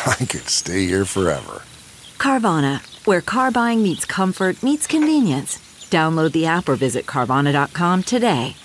I could stay here forever. Carvana, where car buying meets comfort, meets convenience. Download the app or visit Carvana.com today.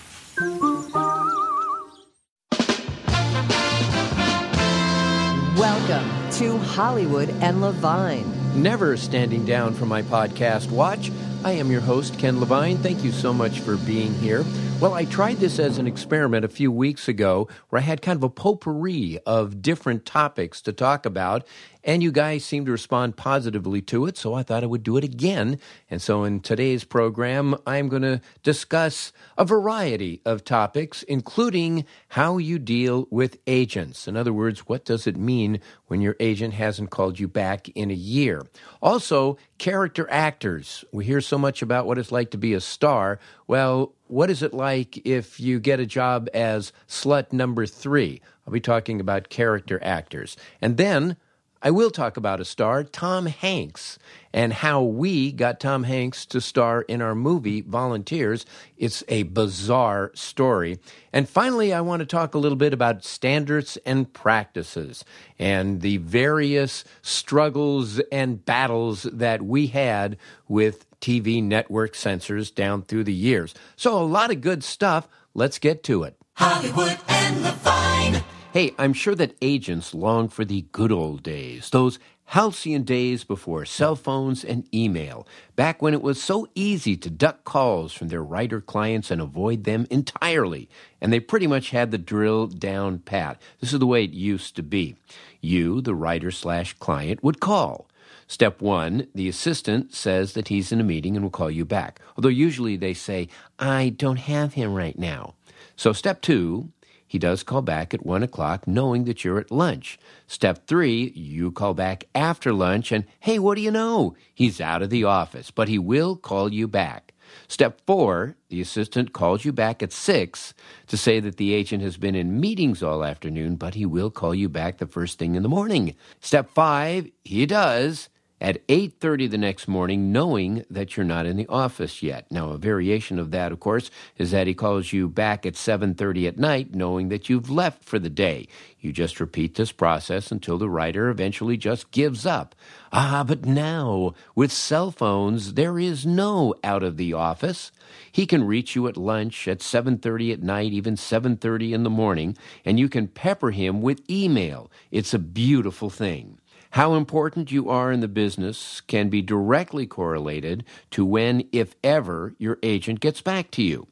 Welcome to Hollywood and Levine. Never standing down from my podcast watch. I am your host, Ken Levine. Thank you so much for being here. Well, I tried this as an experiment a few weeks ago where I had kind of a potpourri of different topics to talk about, and you guys seemed to respond positively to it, so I thought I would do it again. And so in today's program, I'm going to discuss a variety of topics, including how you deal with agents. In other words, what does it mean when your agent hasn't called you back in a year? Also, character actors. We hear so much about what it's like to be a star. Well, what is it like if you get a job as slut number three? I'll be talking about character actors. And then I will talk about a star, Tom Hanks, and how we got Tom Hanks to star in our movie Volunteers. It's a bizarre story. And finally, I want to talk a little bit about standards and practices and the various struggles and battles that we had with TV network censors down through the years. So, a lot of good stuff. Let's get to it. Hollywood and Levine. Hey, I'm sure that agents long for the good old days, those halcyon days before cell phones and email, back when it was so easy to duck calls from their writer clients and avoid them entirely, and they pretty much had the drill down pat. This is the way it used to be. You, the writer slash client, would call. Step one, the assistant says that he's in a meeting and will call you back. Although usually they say, I don't have him right now. So step two, he does call back at one o'clock, knowing that you're at lunch. Step three, you call back after lunch, and hey, what do you know? He's out of the office, but he will call you back. Step four, the assistant calls you back at six to say that the agent has been in meetings all afternoon, but he will call you back the first thing in the morning. Step five, he does at 8:30 the next morning knowing that you're not in the office yet. Now a variation of that of course is that he calls you back at 7:30 at night knowing that you've left for the day. You just repeat this process until the writer eventually just gives up. Ah, but now with cell phones there is no out of the office. He can reach you at lunch at 7:30 at night, even 7:30 in the morning, and you can pepper him with email. It's a beautiful thing. How important you are in the business can be directly correlated to when, if ever, your agent gets back to you.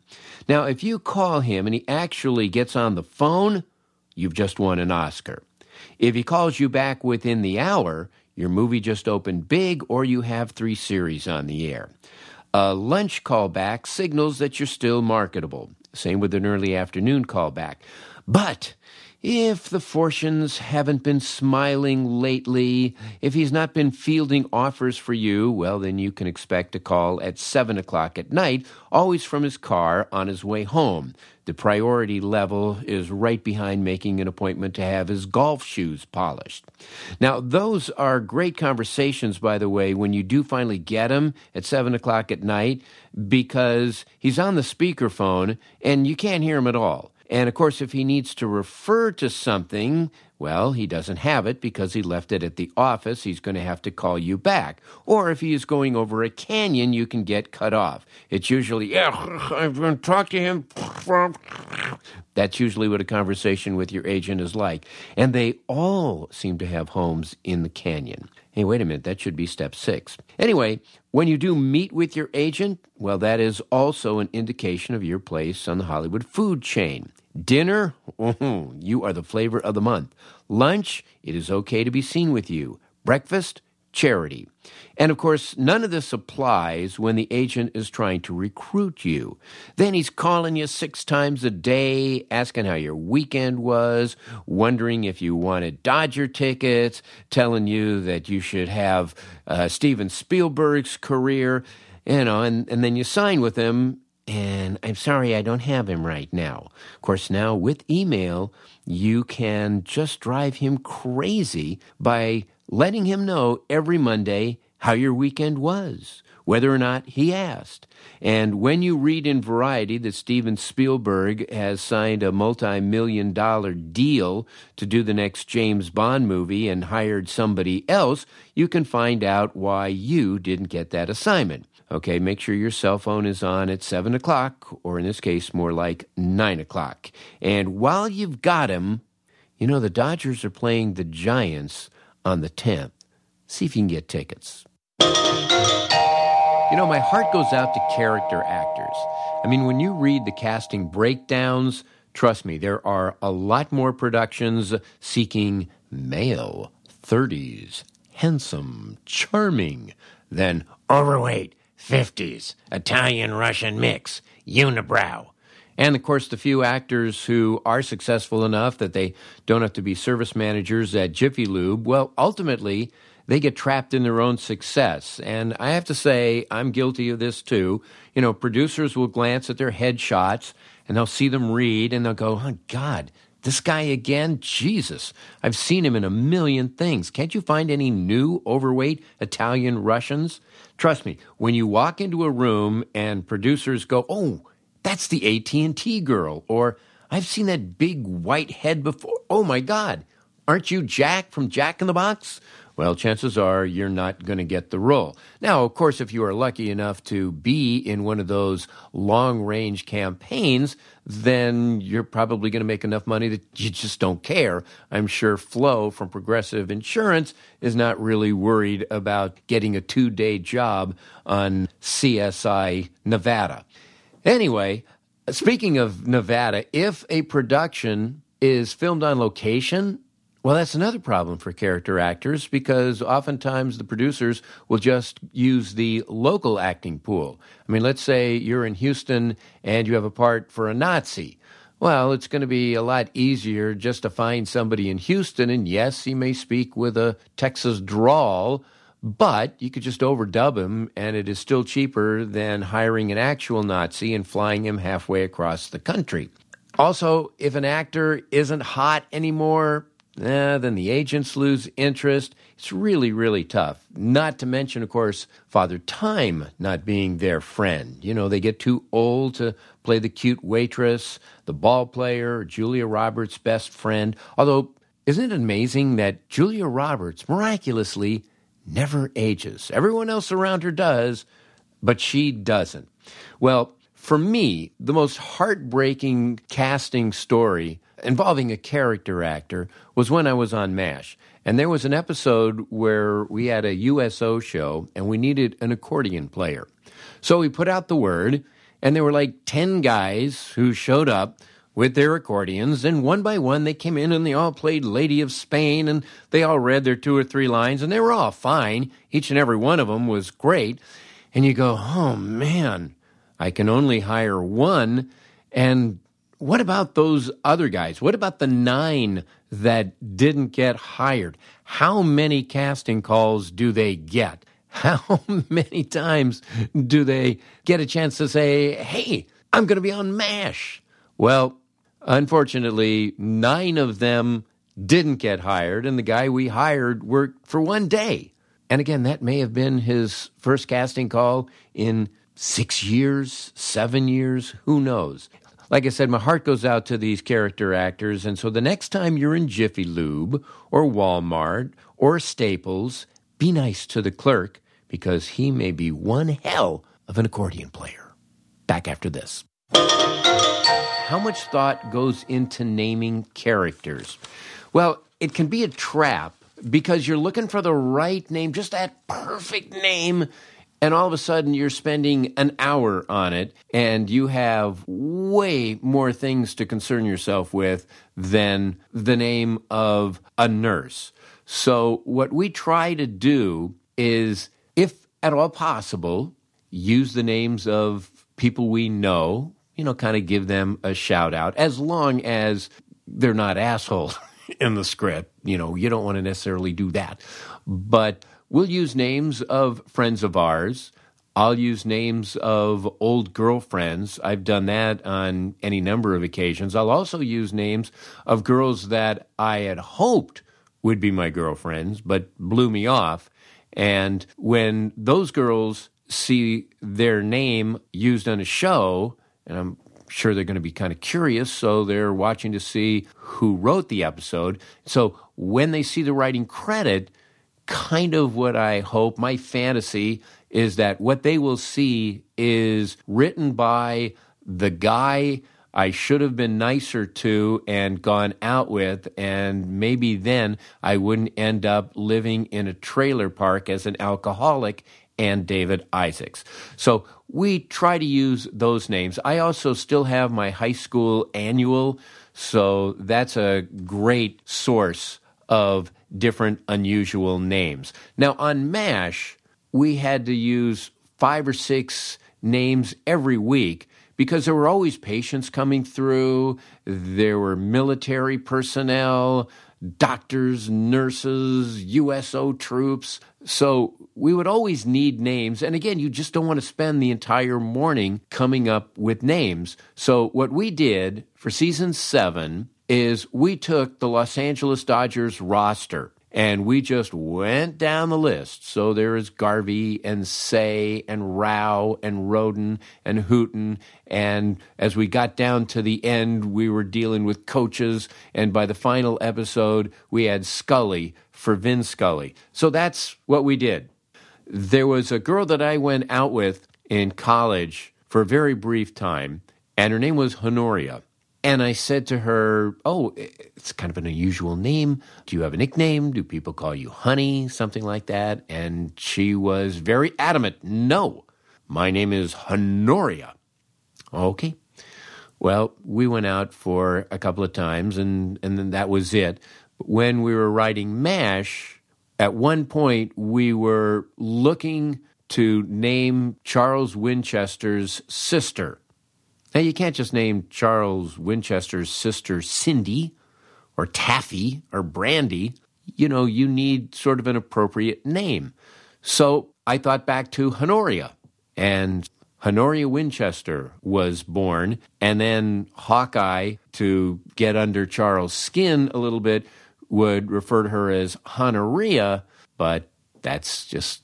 Now, if you call him and he actually gets on the phone, you've just won an Oscar. If he calls you back within the hour, your movie just opened big or you have three series on the air. A lunch callback signals that you're still marketable. Same with an early afternoon callback. But if the fortunes haven't been smiling lately, if he's not been fielding offers for you, well, then you can expect a call at 7 o'clock at night, always from his car on his way home. The priority level is right behind making an appointment to have his golf shoes polished. Now, those are great conversations, by the way, when you do finally get him at 7 o'clock at night, because he's on the speakerphone and you can't hear him at all. And of course, if he needs to refer to something, well, he doesn't have it because he left it at the office. He's going to have to call you back. Or if he is going over a canyon, you can get cut off. It's usually, yeah, I'm going to talk to him. That's usually what a conversation with your agent is like. And they all seem to have homes in the canyon. Hey, wait a minute, that should be step six. Anyway, when you do meet with your agent, well, that is also an indication of your place on the Hollywood food chain. Dinner, you are the flavor of the month. Lunch, it is okay to be seen with you. Breakfast, charity. And of course, none of this applies when the agent is trying to recruit you. Then he's calling you six times a day, asking how your weekend was, wondering if you wanted Dodger tickets, telling you that you should have uh, Steven Spielberg's career, you know, and, and then you sign with him. And I'm sorry, I don't have him right now. Of course, now with email, you can just drive him crazy by letting him know every Monday how your weekend was, whether or not he asked. And when you read in Variety that Steven Spielberg has signed a multi million dollar deal to do the next James Bond movie and hired somebody else, you can find out why you didn't get that assignment. Okay, make sure your cell phone is on at 7 o'clock, or in this case, more like 9 o'clock. And while you've got him, you know, the Dodgers are playing the Giants on the 10th. See if you can get tickets. You know, my heart goes out to character actors. I mean, when you read the casting breakdowns, trust me, there are a lot more productions seeking male, 30s, handsome, charming, than overweight, 50s, Italian Russian mix, unibrow. And of course, the few actors who are successful enough that they don't have to be service managers at Jiffy Lube, well, ultimately, they get trapped in their own success. And I have to say, I'm guilty of this too. You know, producers will glance at their headshots and they'll see them read and they'll go, oh, God, this guy again? Jesus, I've seen him in a million things. Can't you find any new overweight Italian Russians? Trust me, when you walk into a room and producers go, oh, that's the AT&T girl or I've seen that big white head before. Oh my god. Aren't you Jack from Jack in the Box? Well, chances are you're not going to get the role. Now, of course, if you are lucky enough to be in one of those long range campaigns, then you're probably going to make enough money that you just don't care. I'm sure Flo from Progressive Insurance is not really worried about getting a two day job on CSI Nevada. Anyway, speaking of Nevada, if a production is filmed on location, well, that's another problem for character actors because oftentimes the producers will just use the local acting pool. I mean, let's say you're in Houston and you have a part for a Nazi. Well, it's going to be a lot easier just to find somebody in Houston, and yes, he may speak with a Texas drawl, but you could just overdub him, and it is still cheaper than hiring an actual Nazi and flying him halfway across the country. Also, if an actor isn't hot anymore, eh, then the agents lose interest. It's really, really tough. Not to mention, of course, Father Time not being their friend. You know, they get too old to play the cute waitress, the ball player, Julia Roberts' best friend. Although, isn't it amazing that Julia Roberts miraculously never ages. Everyone else around her does, but she doesn't. Well, for me, the most heartbreaking casting story involving a character actor was when I was on MASH. And there was an episode where we had a USO show and we needed an accordion player. So we put out the word, and there were like 10 guys who showed up with their accordions, and one by one they came in and they all played Lady of Spain, and they all read their two or three lines, and they were all fine. Each and every one of them was great. And you go, oh man, I can only hire one. And what about those other guys? What about the nine that didn't get hired? How many casting calls do they get? How many times do they get a chance to say, hey, I'm going to be on MASH? Well, Unfortunately, nine of them didn't get hired, and the guy we hired worked for one day. And again, that may have been his first casting call in six years, seven years, who knows? Like I said, my heart goes out to these character actors. And so the next time you're in Jiffy Lube or Walmart or Staples, be nice to the clerk because he may be one hell of an accordion player. Back after this. How much thought goes into naming characters? Well, it can be a trap because you're looking for the right name, just that perfect name. And all of a sudden, you're spending an hour on it, and you have way more things to concern yourself with than the name of a nurse. So, what we try to do is, if at all possible, use the names of people we know, you know, kind of give them a shout out, as long as they're not assholes in the script. You know, you don't want to necessarily do that. But we'll use names of friends of ours. I'll use names of old girlfriends. I've done that on any number of occasions. I'll also use names of girls that I had hoped would be my girlfriends, but blew me off. And when those girls see their name used on a show, and I'm sure they're going to be kind of curious, so they're watching to see who wrote the episode. So when they see the writing credit, kind of what I hope, my fantasy is that what they will see is written by the guy I should have been nicer to and gone out with, and maybe then I wouldn't end up living in a trailer park as an alcoholic and David Isaacs. So we try to use those names. I also still have my high school annual, so that's a great source of different unusual names. Now on MASH, we had to use five or six names every week because there were always patients coming through, there were military personnel, doctors, nurses, USO troops. So we would always need names. And again, you just don't want to spend the entire morning coming up with names. So what we did for season seven is we took the Los Angeles Dodgers roster and we just went down the list. So there is Garvey and Cey and Rau and Rhoden and Hooton. And as we got down to the end, we were dealing with coaches. And by the final episode, we had Scully for Vin Scully. So that's what we did. There was a girl that I went out with in college for a very brief time, and her name was Honoria. And I said to her, Oh, it's kind of an unusual name. Do you have a nickname? Do people call you Honey? Something like that. And she was very adamant No, my name is Honoria. Okay. Well, we went out for a couple of times, and, and then that was it. When we were writing MASH, at one point we were looking to name Charles Winchester's sister. Now, you can't just name Charles Winchester's sister Cindy or Taffy or Brandy. You know, you need sort of an appropriate name. So I thought back to Honoria, and Honoria Winchester was born, and then Hawkeye, to get under Charles' skin a little bit, would refer to her as Honoria, but that's just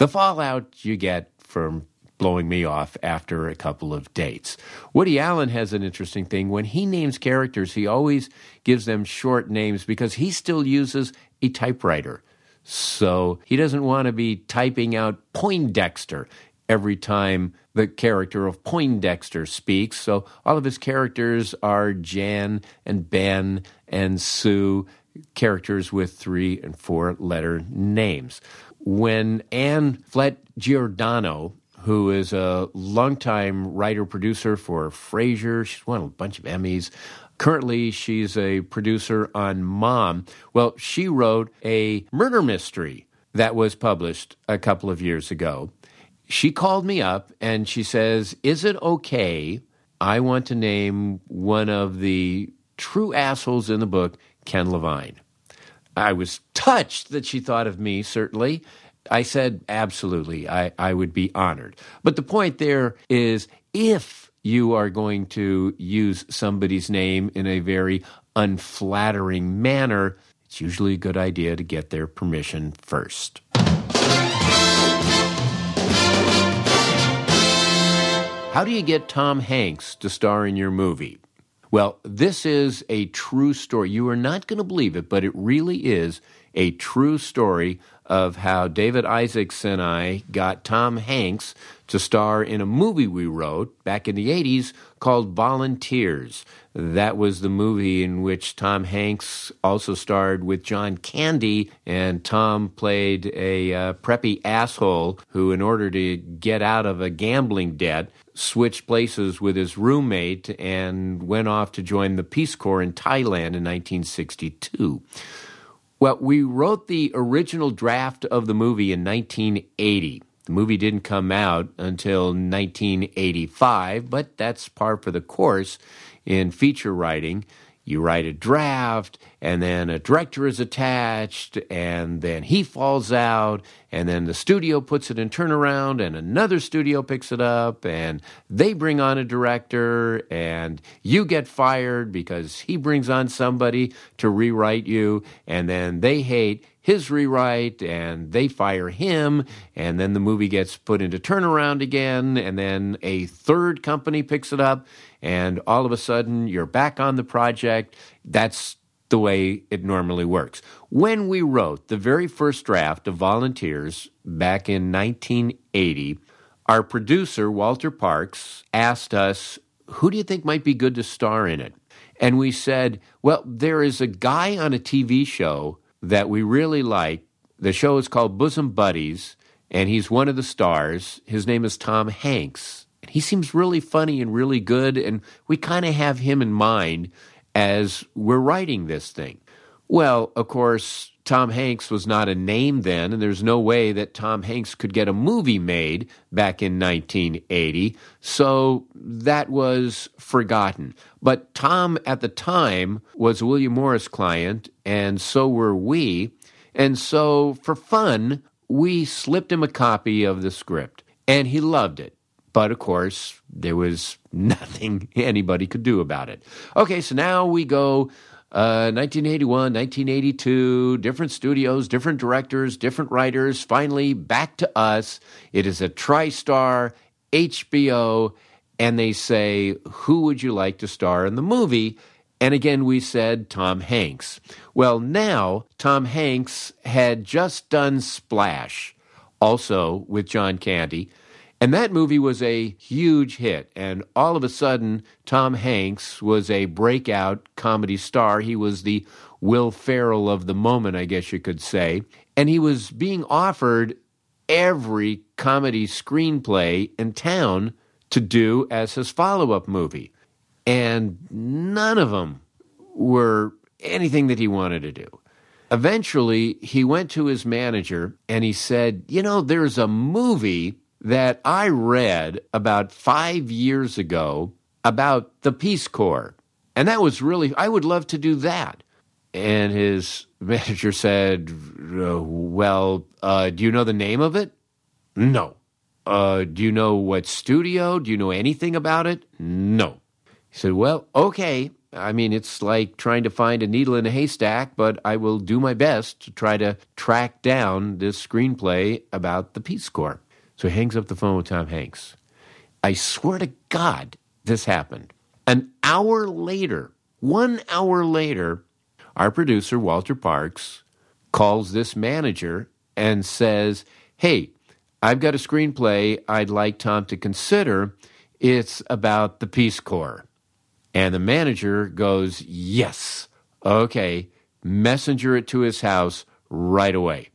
the fallout you get from blowing me off after a couple of dates. Woody Allen has an interesting thing. When he names characters, he always gives them short names because he still uses a typewriter. So he doesn't want to be typing out Poindexter every time the character of Poindexter speaks. So all of his characters are Jan and Ben and Sue, characters with three and four letter names. When Anne Flett Giordano who is a longtime writer producer for Frasier. She's won a bunch of Emmys. Currently, she's a producer on Mom. Well, she wrote a murder mystery that was published a couple of years ago. She called me up and she says, Is it okay? I want to name one of the true assholes in the book Ken Levine. I was touched that she thought of me, certainly, I said, absolutely, I, I would be honored. But the point there is if you are going to use somebody's name in a very unflattering manner, it's usually a good idea to get their permission first. How do you get Tom Hanks to star in your movie? Well, this is a true story. You are not going to believe it, but it really is a true story of how David Isaacs and I got Tom Hanks to star in a movie we wrote back in the 80s called Volunteers. That was the movie in which Tom Hanks also starred with John Candy, and Tom played a uh, preppy asshole who, in order to get out of a gambling debt, switched places with his roommate and went off to join the Peace Corps in Thailand in 1962. Well, we wrote the original draft of the movie in 1980. The movie didn't come out until 1985, but that's par for the course in feature writing. You write a draft, and then a director is attached, and then he falls out, and then the studio puts it in turnaround, and another studio picks it up, and they bring on a director, and you get fired because he brings on somebody to rewrite you, and then they hate his rewrite and they fire him and then the movie gets put into turnaround again and then a third company picks it up and all of a sudden you're back on the project. That's the way it normally works. When we wrote the very first draft of volunteers back in 1980 our producer Walter Parkes asked us who do you think might be good to star in it? And we said well there is a guy on a tv show that we really like. The show is called Bosom Buddies, and he's one of the stars. His name is Tom Hanks. He seems really funny and really good, and we kind of have him in mind as we're writing this thing. Well, of course, Tom Hanks was not a name then, and there's no way that Tom Hanks could get a movie made back in 1980, so that was forgotten. But Tom at the time was William Morris client, and so were we. And so, for fun, we slipped him a copy of the script, and he loved it. But of course, there was nothing anybody could do about it. Okay, so now we go 1981, uh, 1982, different studios, different directors, different writers. Finally, back to us. It is a TriStar HBO, and they say, Who would you like to star in the movie? And again, we said Tom Hanks. Well, now Tom Hanks had just done Splash, also with John Candy. And that movie was a huge hit. And all of a sudden, Tom Hanks was a breakout comedy star. He was the Will Ferrell of the moment, I guess you could say. And he was being offered every comedy screenplay in town to do as his follow up movie. And none of them were anything that he wanted to do. Eventually, he went to his manager and he said, You know, there's a movie that I read about five years ago about the Peace Corps. And that was really, I would love to do that. And his manager said, Well, uh, do you know the name of it? No. Uh, do you know what studio? Do you know anything about it? No. He said, Well, okay. I mean, it's like trying to find a needle in a haystack, but I will do my best to try to track down this screenplay about the Peace Corps. So he hangs up the phone with Tom Hanks. I swear to God, this happened. An hour later, one hour later, our producer, Walter Parkes, calls this manager and says, Hey, I've got a screenplay I'd like Tom to consider. It's about the Peace Corps. And the manager goes, Yes, okay, messenger it to his house right away.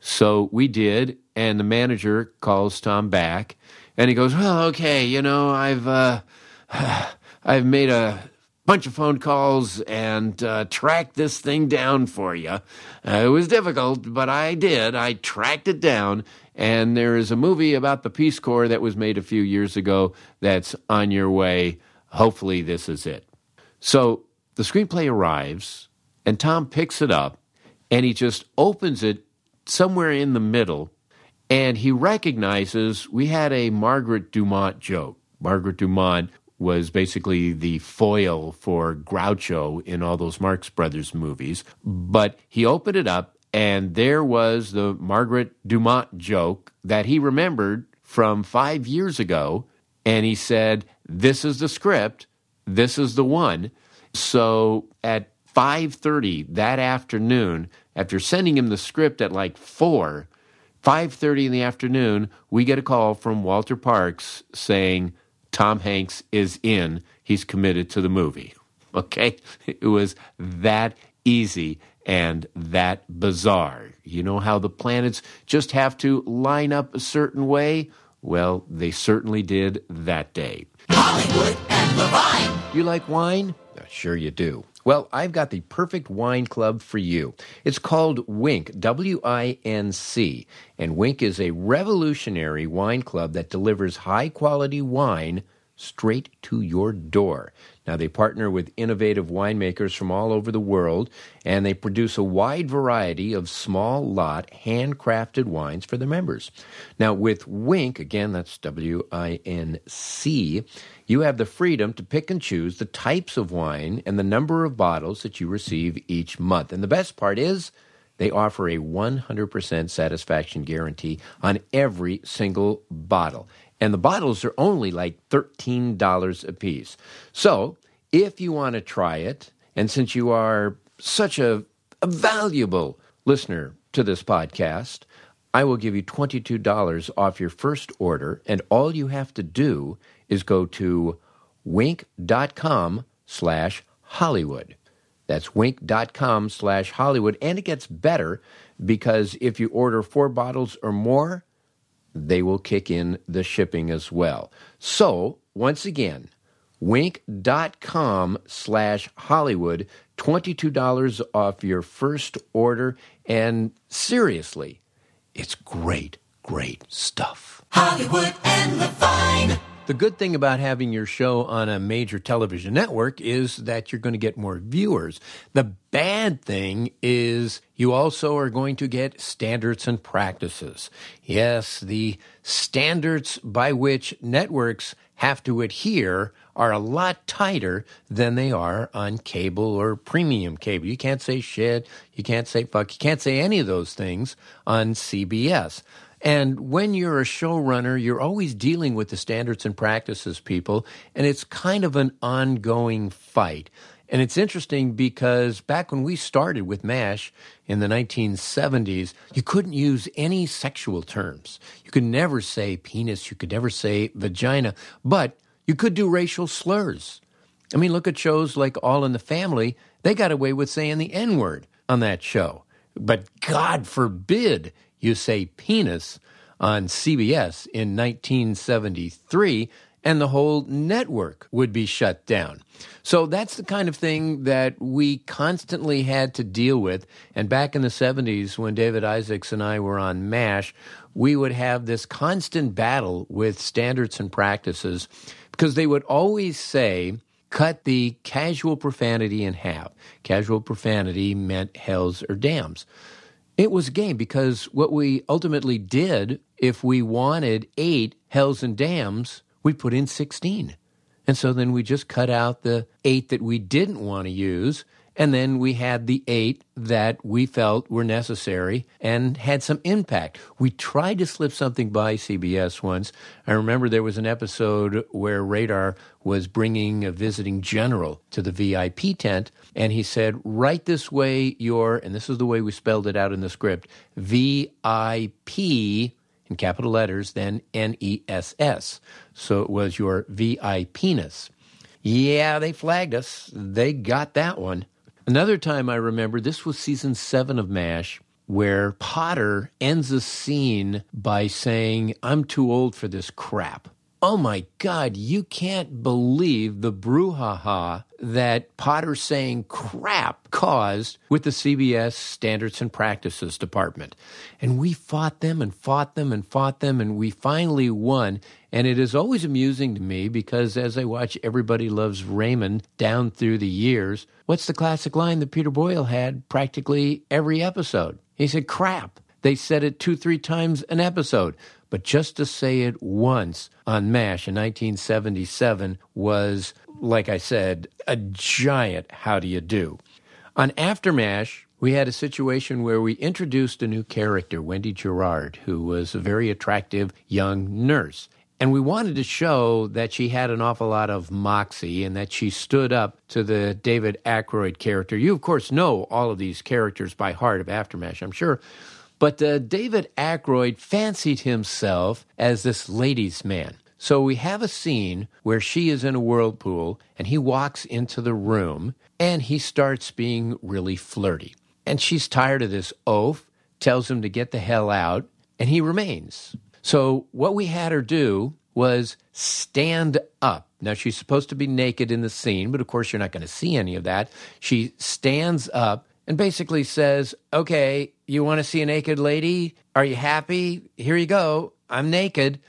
So we did, and the manager calls Tom back, and he goes, "Well, okay, you know, I've uh, I've made a bunch of phone calls and uh, tracked this thing down for you. Uh, it was difficult, but I did. I tracked it down, and there is a movie about the Peace Corps that was made a few years ago that's on your way. Hopefully, this is it." So the screenplay arrives, and Tom picks it up, and he just opens it somewhere in the middle and he recognizes we had a Margaret Dumont joke. Margaret Dumont was basically the foil for Groucho in all those Marx Brothers movies. But he opened it up, and there was the Margaret Dumont joke that he remembered from five years ago. And he said, This is the script. This is the one. So at 5:30 that afternoon after sending him the script at like 4, 5:30 in the afternoon, we get a call from Walter Parkes saying Tom Hanks is in. He's committed to the movie. Okay? It was that easy and that bizarre. You know how the planets just have to line up a certain way? Well, they certainly did that day. Hollywood and Levine. You like wine? Uh, Sure, you do. Well, I've got the perfect wine club for you. It's called Winc, W I N C. And Winc is a revolutionary wine club that delivers high quality wine straight to your door. Now, they partner with innovative winemakers from all over the world, and they produce a wide variety of small lot, handcrafted wines for their members. Now, with Winc, again, that's W I N C, you have the freedom to pick and choose the types of wine and the number of bottles that you receive each month. And the best part is, they offer a 100% satisfaction guarantee on every single bottle. And the bottles are only like $13 a piece. So, if you want to try it, and since you are such a, a valuable listener to this podcast, I will give you $22 off your first order, and all you have to do is go to winc.com slash Hollywood. That's winc.com slash Hollywood. And it gets better because if you order four bottles or more, they will kick in the shipping as well. So, once again, winc.com slash Hollywood, $22 off your first order. And seriously, it's great, great stuff. Hollywood and Levine. The good thing about having your show on a major television network is that you're going to get more viewers. The bad thing is you also are going to get standards and practices. Yes, the standards by which networks have to adhere are a lot tighter than they are on cable or premium cable. You can't say shit, you can't say fuck, you can't say any of those things on CBS. And when you're a showrunner, you're always dealing with the standards and practices people, and it's kind of an ongoing fight. And it's interesting because back when we started with MASH in the 1970s, you couldn't use any sexual terms. You could never say penis, you could never say vagina, but you could do racial slurs. I mean, look at shows like All in the Family. They got away with saying the N word on that show. But God forbid you say penis on CBS in 1973, and the whole network would be shut down. So that's the kind of thing that we constantly had to deal with. And back in the 70s, when David Isaacs and I were on MASH, we would have this constant battle with standards and practices because they would always say, cut the casual profanity in half. Casual profanity meant hells or dams. It was a game because what we ultimately did, if we wanted eight hells and dams, we put in 16. And so then we just cut out the eight that we didn't want to use. And then we had the eight that we felt were necessary and had some impact. We tried to slip something by CBS once. I remember there was an episode where Radar was bringing a visiting general to the VIP tent, and he said, Right this way, your, and this is the way we spelled it out in the script, VIP in capital letters, then N E S S. So it was your VIPness. Yeah, they flagged us. They got that one. Another time I remember, this was season seven of MASH, where Potter ends a scene by saying, I'm too old for this crap. Oh my God, you can't believe the brouhaha that Potter saying crap caused with the CBS Standards and Practices Department. And we fought them and fought them and fought them, and we finally won. And it is always amusing to me because as I watch Everybody Loves Raymond down through the years, what's the classic line that Peter Boyle had practically every episode? He said, crap. They said it two, three times an episode. But just to say it once on MASH in 1977 was, like I said, a giant how do you do. On After MASH, we had a situation where we introduced a new character, Wendy Gerard, who was a very attractive young nurse. And we wanted to show that she had an awful lot of moxie and that she stood up to the David Ackroyd character. You, of course, know all of these characters by heart of AfterMASH, I'm sure. But uh, David Ackroyd fancied himself as this ladies' man. So we have a scene where she is in a whirlpool and he walks into the room and he starts being really flirty. And she's tired of this oaf, tells him to get the hell out, and he remains. So what we had her do was stand up. Now she's supposed to be naked in the scene, but of course you're not going to see any of that. She stands up and basically says, "Okay, you want to see a naked lady? Are you happy? Here you go. I'm naked."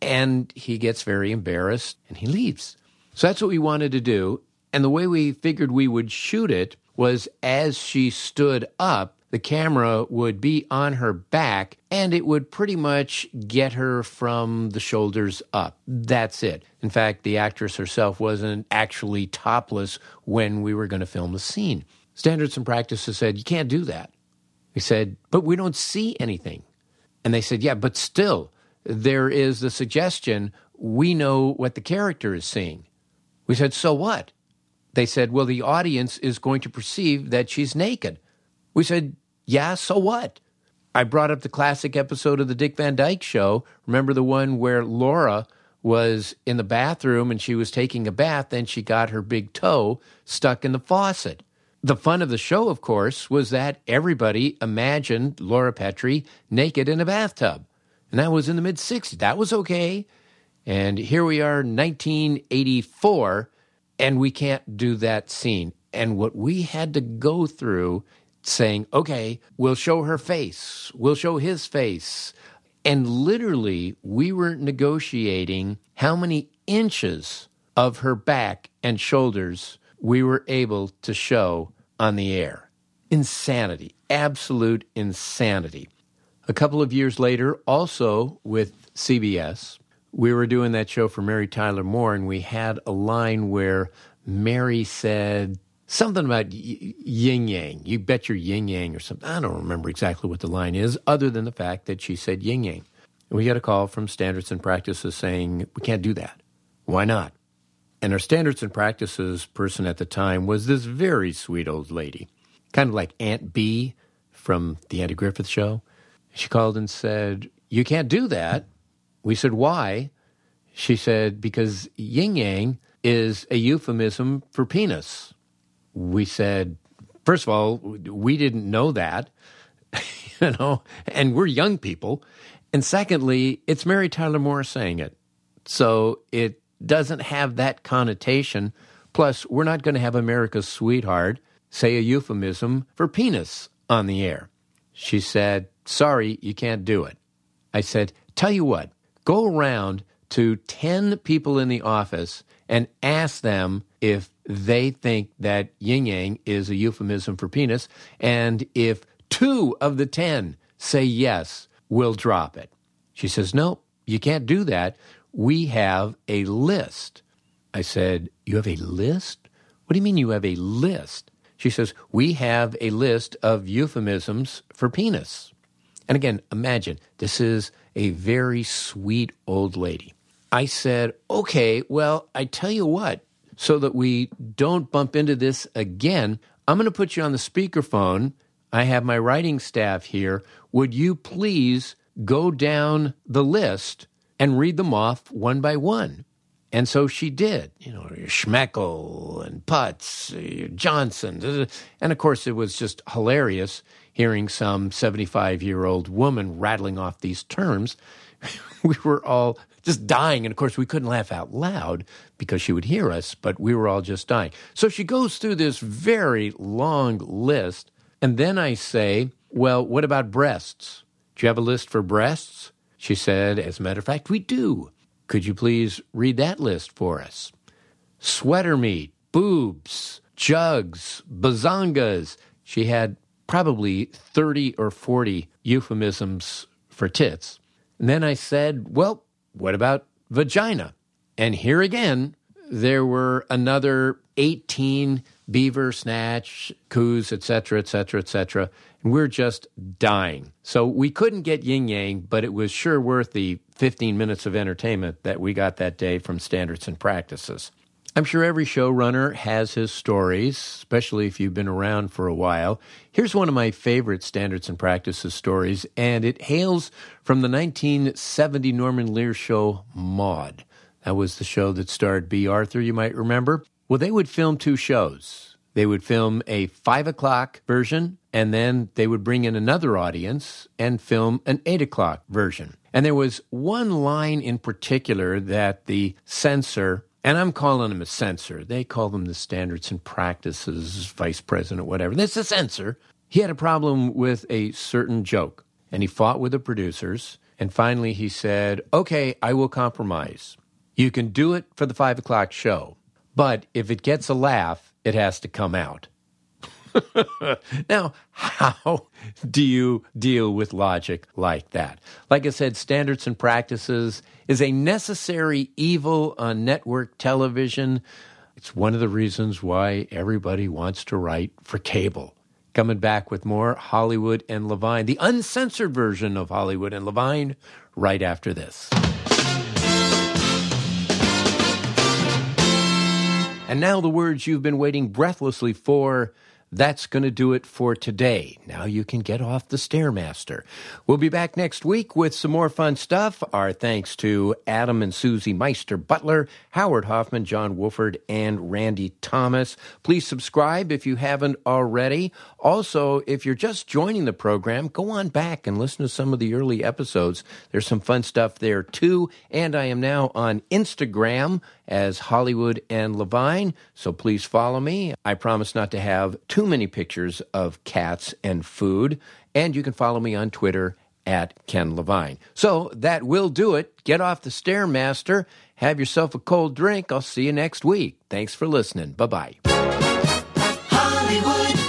And he gets very embarrassed and he leaves. So that's what we wanted to do. And the way we figured we would shoot it was as she stood up, the camera would be on her back and it would pretty much get her from the shoulders up. That's it. In fact, the actress herself wasn't actually topless when we were going to film the scene. Standards and practices said, You can't do that. We said, But we don't see anything. And they said, Yeah, but still, there is the suggestion we know what the character is seeing. We said, So what? They said, Well, the audience is going to perceive that she's naked. We said, Yeah, so what? I brought up the classic episode of the Dick Van Dyke Show. Remember the one where Laura was in the bathroom and she was taking a bath, and she got her big toe stuck in the faucet. The fun of the show, of course, was that everybody imagined Laura Petrie naked in a bathtub. And that was in the mid 60s. That was okay. And here we are, 1984, and we can't do that scene. And what we had to go through saying, okay, we'll show her face, we'll show his face. And literally, we were negotiating how many inches of her back and shoulders we were able to show on the air. Insanity, absolute insanity. A couple of years later, also with CBS, we were doing that show for Mary Tyler Moore, and we had a line where Mary said something about yin yang. You bet your yin yang or something. I don't remember exactly what the line is, other than the fact that she said yin yang. We got a call from Standards and Practices saying, we can't do that. Why not? And our Standards and Practices person at the time was this very sweet old lady, kind of like Aunt Bee from the Andy Griffith Show. She called and said, You can't do that. We said, Why? She said, Because yin yang is a euphemism for penis. We said, First of all, we didn't know that, you know, and we're young people. And secondly, it's Mary Tyler Moore saying it. So it doesn't have that connotation. Plus, we're not going to have America's sweetheart say a euphemism for penis on the air. She said, Sorry, you can't do it. I said, Tell you what, go around to 10 people in the office and ask them if they think that yin yang is a euphemism for penis. And if two of the 10 say yes, we'll drop it. She says, No, you can't do that. We have a list. I said, You have a list? What do you mean you have a list? She says, We have a list of euphemisms for penis. And again, imagine this is a very sweet old lady. I said, Okay, well, I tell you what, so that we don't bump into this again, I'm going to put you on the speakerphone. I have my writing staff here. Would you please go down the list and read them off one by one? And so she did, you know, Schmeckel and Putz, Johnson. Uh, and of course, it was just hilarious hearing some 75 year old woman rattling off these terms. we were all just dying. And of course, we couldn't laugh out loud because she would hear us, but we were all just dying. So she goes through this very long list. And then I say, Well, what about breasts? Do you have a list for breasts? She said, As a matter of fact, we do. Could you please read that list for us? Sweater meat, boobs, jugs, bazongas. She had probably 30 or 40 euphemisms for tits. And then I said, Well, what about vagina? And here again, there were another 18 Beaver, Snatch, Coos, etc., etc., etc. And we're just dying. So we couldn't get Yin Yang, but it was sure worth the 15 minutes of entertainment that we got that day from Standards and Practices. I'm sure every showrunner has his stories, especially if you've been around for a while. Here's one of my favorite Standards and Practices stories, and it hails from the 1970 Norman Lear show Maude. That was the show that starred Bea Arthur, you might remember. Well, they would film two shows. They would film a five o'clock version, and then they would bring in another audience and film an eight o'clock version. And there was one line in particular that the censor and I'm calling him a censor. They call them the standards and practices vice president, whatever. This is a censor. He had a problem with a certain joke, and he fought with the producers. And finally, he said, Okay, I will compromise. You can do it for the five o'clock show, but if it gets a laugh, it has to come out. now, how do you deal with logic like that? Like I said, standards and practices is a necessary evil on network television. It's one of the reasons why everybody wants to write for cable. Coming back with more Hollywood and Levine, the uncensored version of Hollywood and Levine, right after this. And now the words you've been waiting breathlessly for that's going to do it for today. Now you can get off the Stairmaster. We'll be back next week with some more fun stuff. Our thanks to Adam and Susie Meister Butler, Howard Hoffman, John Wolford, and Randy Thomas. Please subscribe if you haven't already. Also, if you're just joining the program, go on back and listen to some of the early episodes. There's some fun stuff there too. And I am now on Instagram as Hollywood and Levine, so please follow me. I promise not to have too many pictures of cats and food. And you can follow me on Twitter at Ken Levine. So that will do it. Get off the Stairmaster. Have yourself a cold drink. I'll see you next week. Thanks for listening. Bye bye. Hollywood.